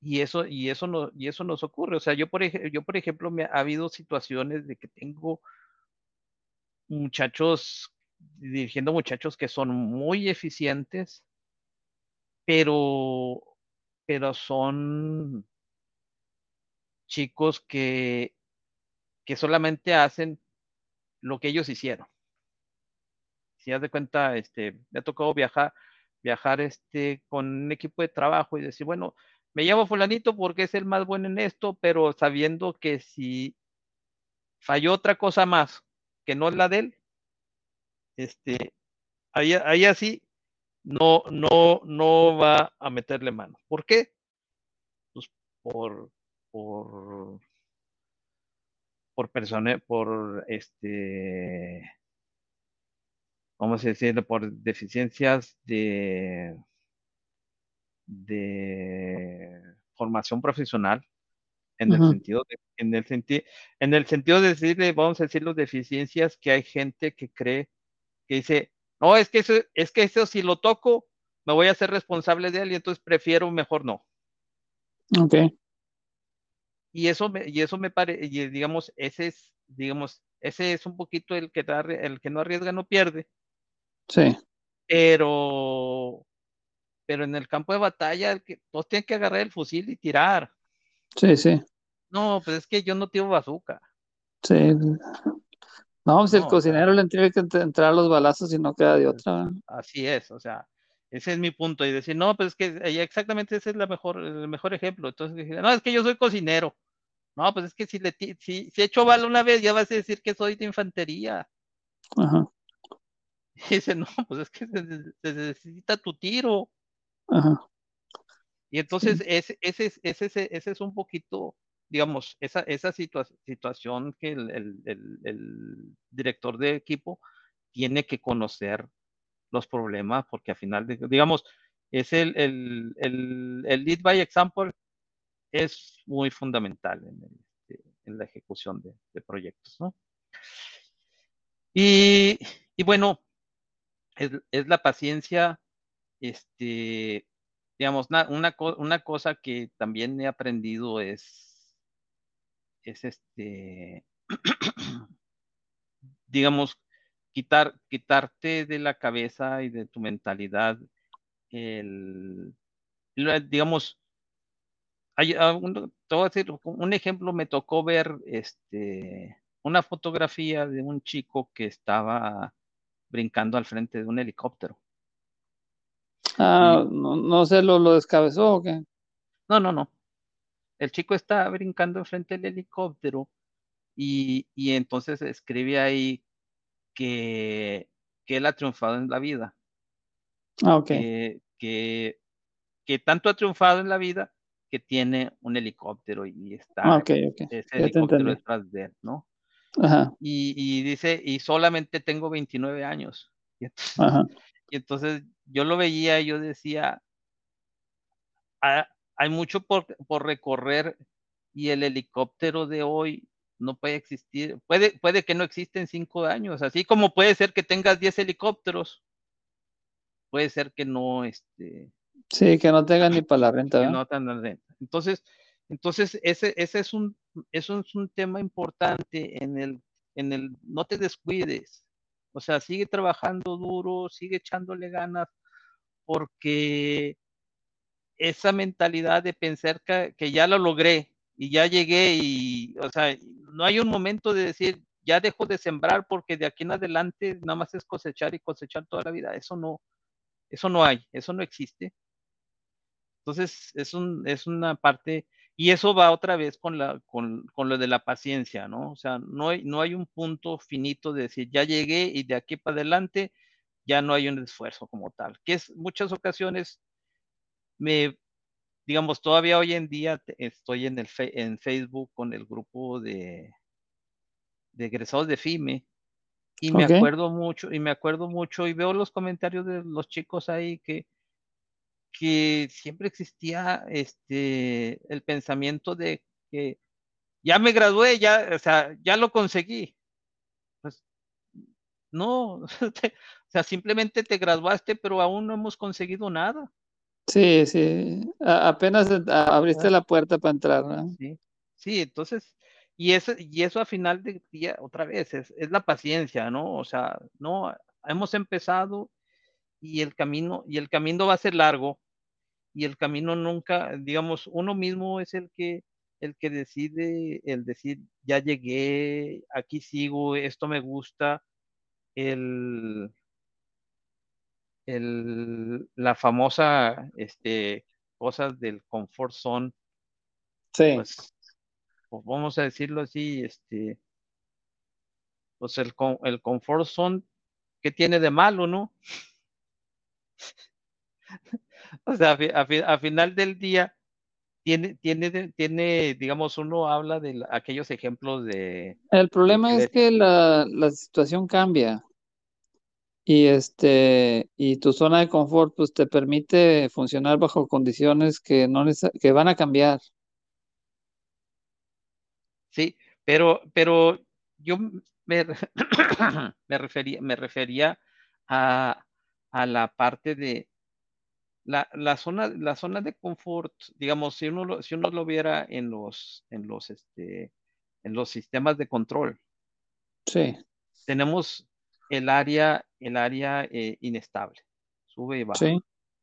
Y eso, y eso no, y eso nos ocurre. O sea, yo por, yo por ejemplo, me ha habido situaciones de que tengo muchachos, dirigiendo muchachos que son muy eficientes, pero, pero son chicos que, que solamente hacen lo que ellos hicieron. Si haz de cuenta, este, me ha tocado viajar, viajar este, con un equipo de trabajo y decir, bueno, me llamo fulanito porque es el más bueno en esto, pero sabiendo que si falló otra cosa más que no es la de él, este, ahí, ahí así no, no, no va a meterle mano. ¿Por qué? Pues por, por, por persona, por este, vamos a decir, por deficiencias de, de formación profesional, en el sentido de, en el sentido, en el sentido de decirle, vamos a decir, las deficiencias que hay gente que cree que dice, no, es que eso, es que eso si lo toco, me voy a ser responsable de él y entonces prefiero mejor no. Ok. Y eso me, y eso me parece, digamos, ese es, digamos, ese es un poquito el que da, el que no arriesga no pierde. Sí. Pero, pero en el campo de batalla, el que, todos tienen que agarrar el fusil y tirar. Sí, sí. No, pues es que yo no tiro bazooka. Sí. No, pues el cocinero le tiene que entrar los balazos y no queda de otra. Así es, o sea, ese es mi punto. Y decir, no, pues es que exactamente ese es la mejor, el mejor ejemplo. Entonces, no, es que yo soy cocinero. No, pues es que si le si, si hecho bala una vez, ya vas a decir que soy de infantería. Ajá. Y dice, no, pues es que se, necesita tu tiro. Ajá. Y entonces ese, ese, ese, ese es un poquito digamos, esa, esa situación que el, el, el, director de equipo tiene que conocer los problemas, porque al final, digamos, es el, el, el, lead by example es muy fundamental en, este, la ejecución de, proyectos, ¿no? Y, y bueno, es, es, la paciencia, este, digamos, una, una, una cosa que también he aprendido es es este, digamos, quitar, quitarte de la cabeza y de tu mentalidad el, digamos, hay, ah, un, decir, un ejemplo, me tocó ver este, una fotografía de un chico que estaba brincando al frente de un helicóptero. Ah, no, no sé, ¿lo, ¿lo descabezó o qué? No, no, no el chico está brincando enfrente del helicóptero y, y entonces escribe ahí que, que, él ha triunfado en la vida. Ah, ok. Que, que, que, tanto ha triunfado en la vida que tiene un helicóptero y está ah, okay, okay. ese helicóptero detrás de él, ¿no? Ajá. Y, y, dice, y solamente tengo 29 años. Y entonces, Ajá. y entonces yo lo veía y yo decía, ah, hay mucho por, por, recorrer y el helicóptero de hoy no puede existir, puede, puede que no exista en cinco años, así como puede ser que tengas 10 helicópteros, puede ser que no, este... Sí, que no tengan ni para la renta. no tengan renta. Entonces, entonces ese, ese es un, eso es un tema importante en el, en el, no te descuides, o sea, sigue trabajando duro, sigue echándole ganas, porque esa mentalidad de pensar que, que, ya lo logré y ya llegué y, o sea, no hay un momento de decir, ya dejo de sembrar porque de aquí en adelante nada más es cosechar y cosechar toda la vida. Eso no, Eso no hay, eso no existe. Entonces, es, un, es una parte, y eso va otra vez con, la, con, con, lo de la paciencia, ¿no? O sea, no hay, no hay un punto finito de decir, ya llegué y de aquí para adelante ya no hay un esfuerzo como tal, que es muchas ocasiones me, digamos, todavía hoy en día estoy en, el en Facebook con el grupo de, de egresados de FIME y me okay. acuerdo mucho, y me acuerdo mucho y veo los comentarios de los chicos ahí que, que siempre existía este, el pensamiento de que ya me gradué, ya, o sea, ya lo conseguí. Pues no, o sea, simplemente te graduaste, pero aún no hemos conseguido nada. Sí, sí, a apenas abriste la puerta para entrar, ¿no? Sí, sí, entonces, y eso, y eso a final del día, otra vez, es, es la paciencia, ¿no? O sea, no, hemos empezado y el camino, y el camino va a ser largo, y el camino nunca, digamos, uno mismo es el que, el que decide, el decir, ya llegué, aquí sigo, esto me gusta, el, el, la famosa este, cosas del confort zone. Sí. Pues, pues, vamos a decirlo así, este, pues el, el confort zone, ¿qué tiene de malo, no? o sea, a, a, a, final del día, tiene, tiene, tiene, digamos, uno habla de aquellos ejemplos de... El problema de, es que la, la situación cambia y este y tu zona de confort pues te permite funcionar bajo condiciones que no que van a cambiar. Sí, pero pero yo me, me refería me refería a, a la parte de la, la, zona la zona de confort, digamos, si uno lo, si uno lo viera en los en los este en los sistemas de control. Sí. Tenemos el área, el área eh, inestable, sube y baja. Sí.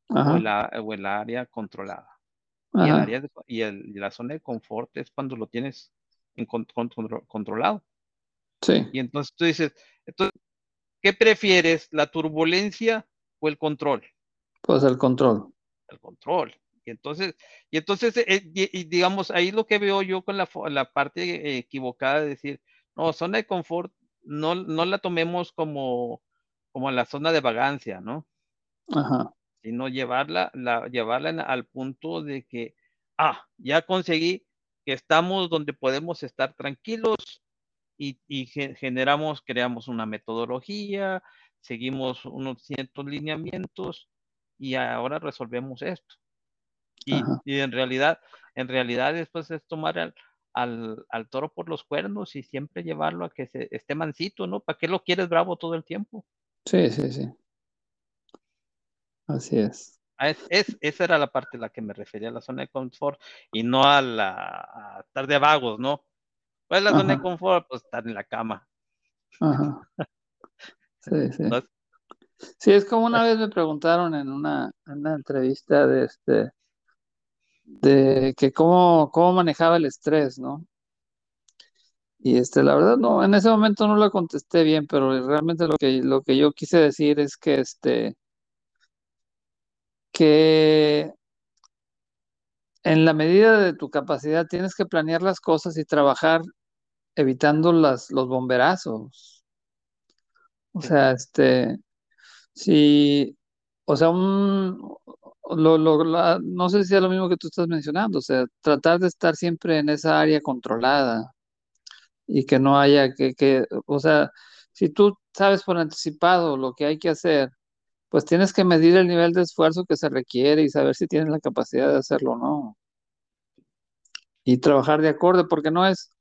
O, la, o, el área controlada. Y, el área de, y, el, la zona de confort es cuando lo tienes en con, con, controlado. Sí. Y entonces tú dices, entonces, ¿qué prefieres, la turbulencia o el control? Pues el control. El control. Y entonces, y entonces eh, y, y digamos, ahí lo que veo yo con la, la parte equivocada de decir, no, zona de confort no, no la tomemos como, como la zona de vagancia, ¿no? Ajá. Sino llevarla, la, llevarla al punto de que, ah, ya conseguí que estamos donde podemos estar tranquilos y, y generamos, creamos una metodología, seguimos unos ciertos lineamientos y ahora resolvemos esto. Y, y, en realidad, en realidad después es tomar al, al, al, toro por los cuernos y siempre llevarlo a que se, esté mansito, ¿no? ¿Para qué lo quieres bravo todo el tiempo? Sí, sí, sí. Así es. Ah, es, es esa era la parte a la que me refería, a la zona de confort, y no a la a estar de vagos, ¿no? Pues la Ajá. zona de confort, pues estar en la cama. Ajá. Sí, sí. ¿No? Sí, es como una vez me preguntaron en una, en una entrevista de este, de que cómo, cómo manejaba el estrés, ¿no? Y este, la verdad, no, en ese momento no lo contesté bien, pero realmente lo que, lo que yo quise decir es que este, que en la medida de tu capacidad tienes que planear las cosas y trabajar evitando las, los bomberazos. O sea, este, si, o sea, un, lo, no sé si es lo mismo que tú estás mencionando, o sea, tratar de estar siempre en esa área controlada y que no haya que, que, o sea, si tú sabes por anticipado lo que hay que hacer, pues tienes que medir el nivel de esfuerzo que se requiere y saber si tienes la capacidad de hacerlo o no. Y trabajar de acuerdo, porque no es,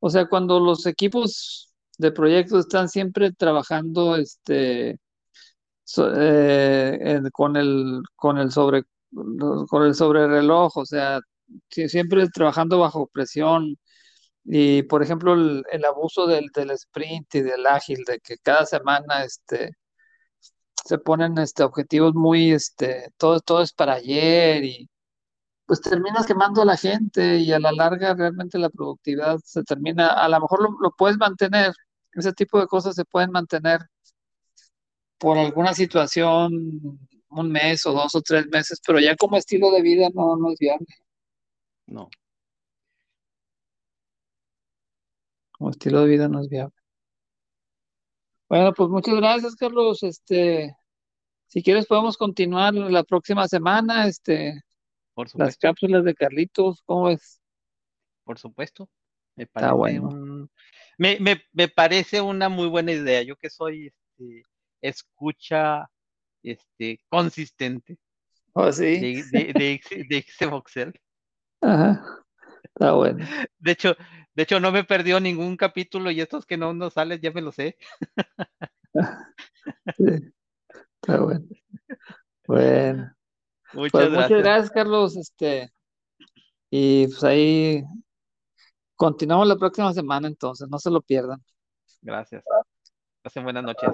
o sea, cuando los equipos de proyectos están siempre trabajando, este, eh, con el con el sobre con el sobrereloj, o sea, siempre trabajando bajo presión. Y por ejemplo el, el abuso del, del, sprint y del ágil, de que cada semana este se ponen este objetivos muy este todo todo es para ayer y pues terminas quemando a la gente y a la larga realmente la productividad se termina, a lo mejor lo, lo puedes mantener, ese tipo de cosas se pueden mantener por alguna situación un mes o dos o tres meses, pero ya como estilo de vida no, no es viable. No. Como estilo de vida no es viable. Bueno, pues muchas gracias, Carlos. Este, si quieres podemos continuar la próxima semana, este, Por las supuesto. cápsulas de Carlitos, ¿cómo es? Por supuesto. Me Está parece bueno. un- me, me, me parece una muy buena idea. Yo que soy este, escucha este, consistente ¿Oh, sí? de, de, de, de. Ajá. Está bueno. De hecho, de hecho, no me perdió ningún capítulo y estos que no nos salen ya me lo sé. Sí. Está bueno. Bueno. Muchas Pues gracias. muchas gracias, Carlos. Este, y pues ahí continuamos la próxima semana entonces, no se lo pierdan. Gracias. Pasen buenas noches.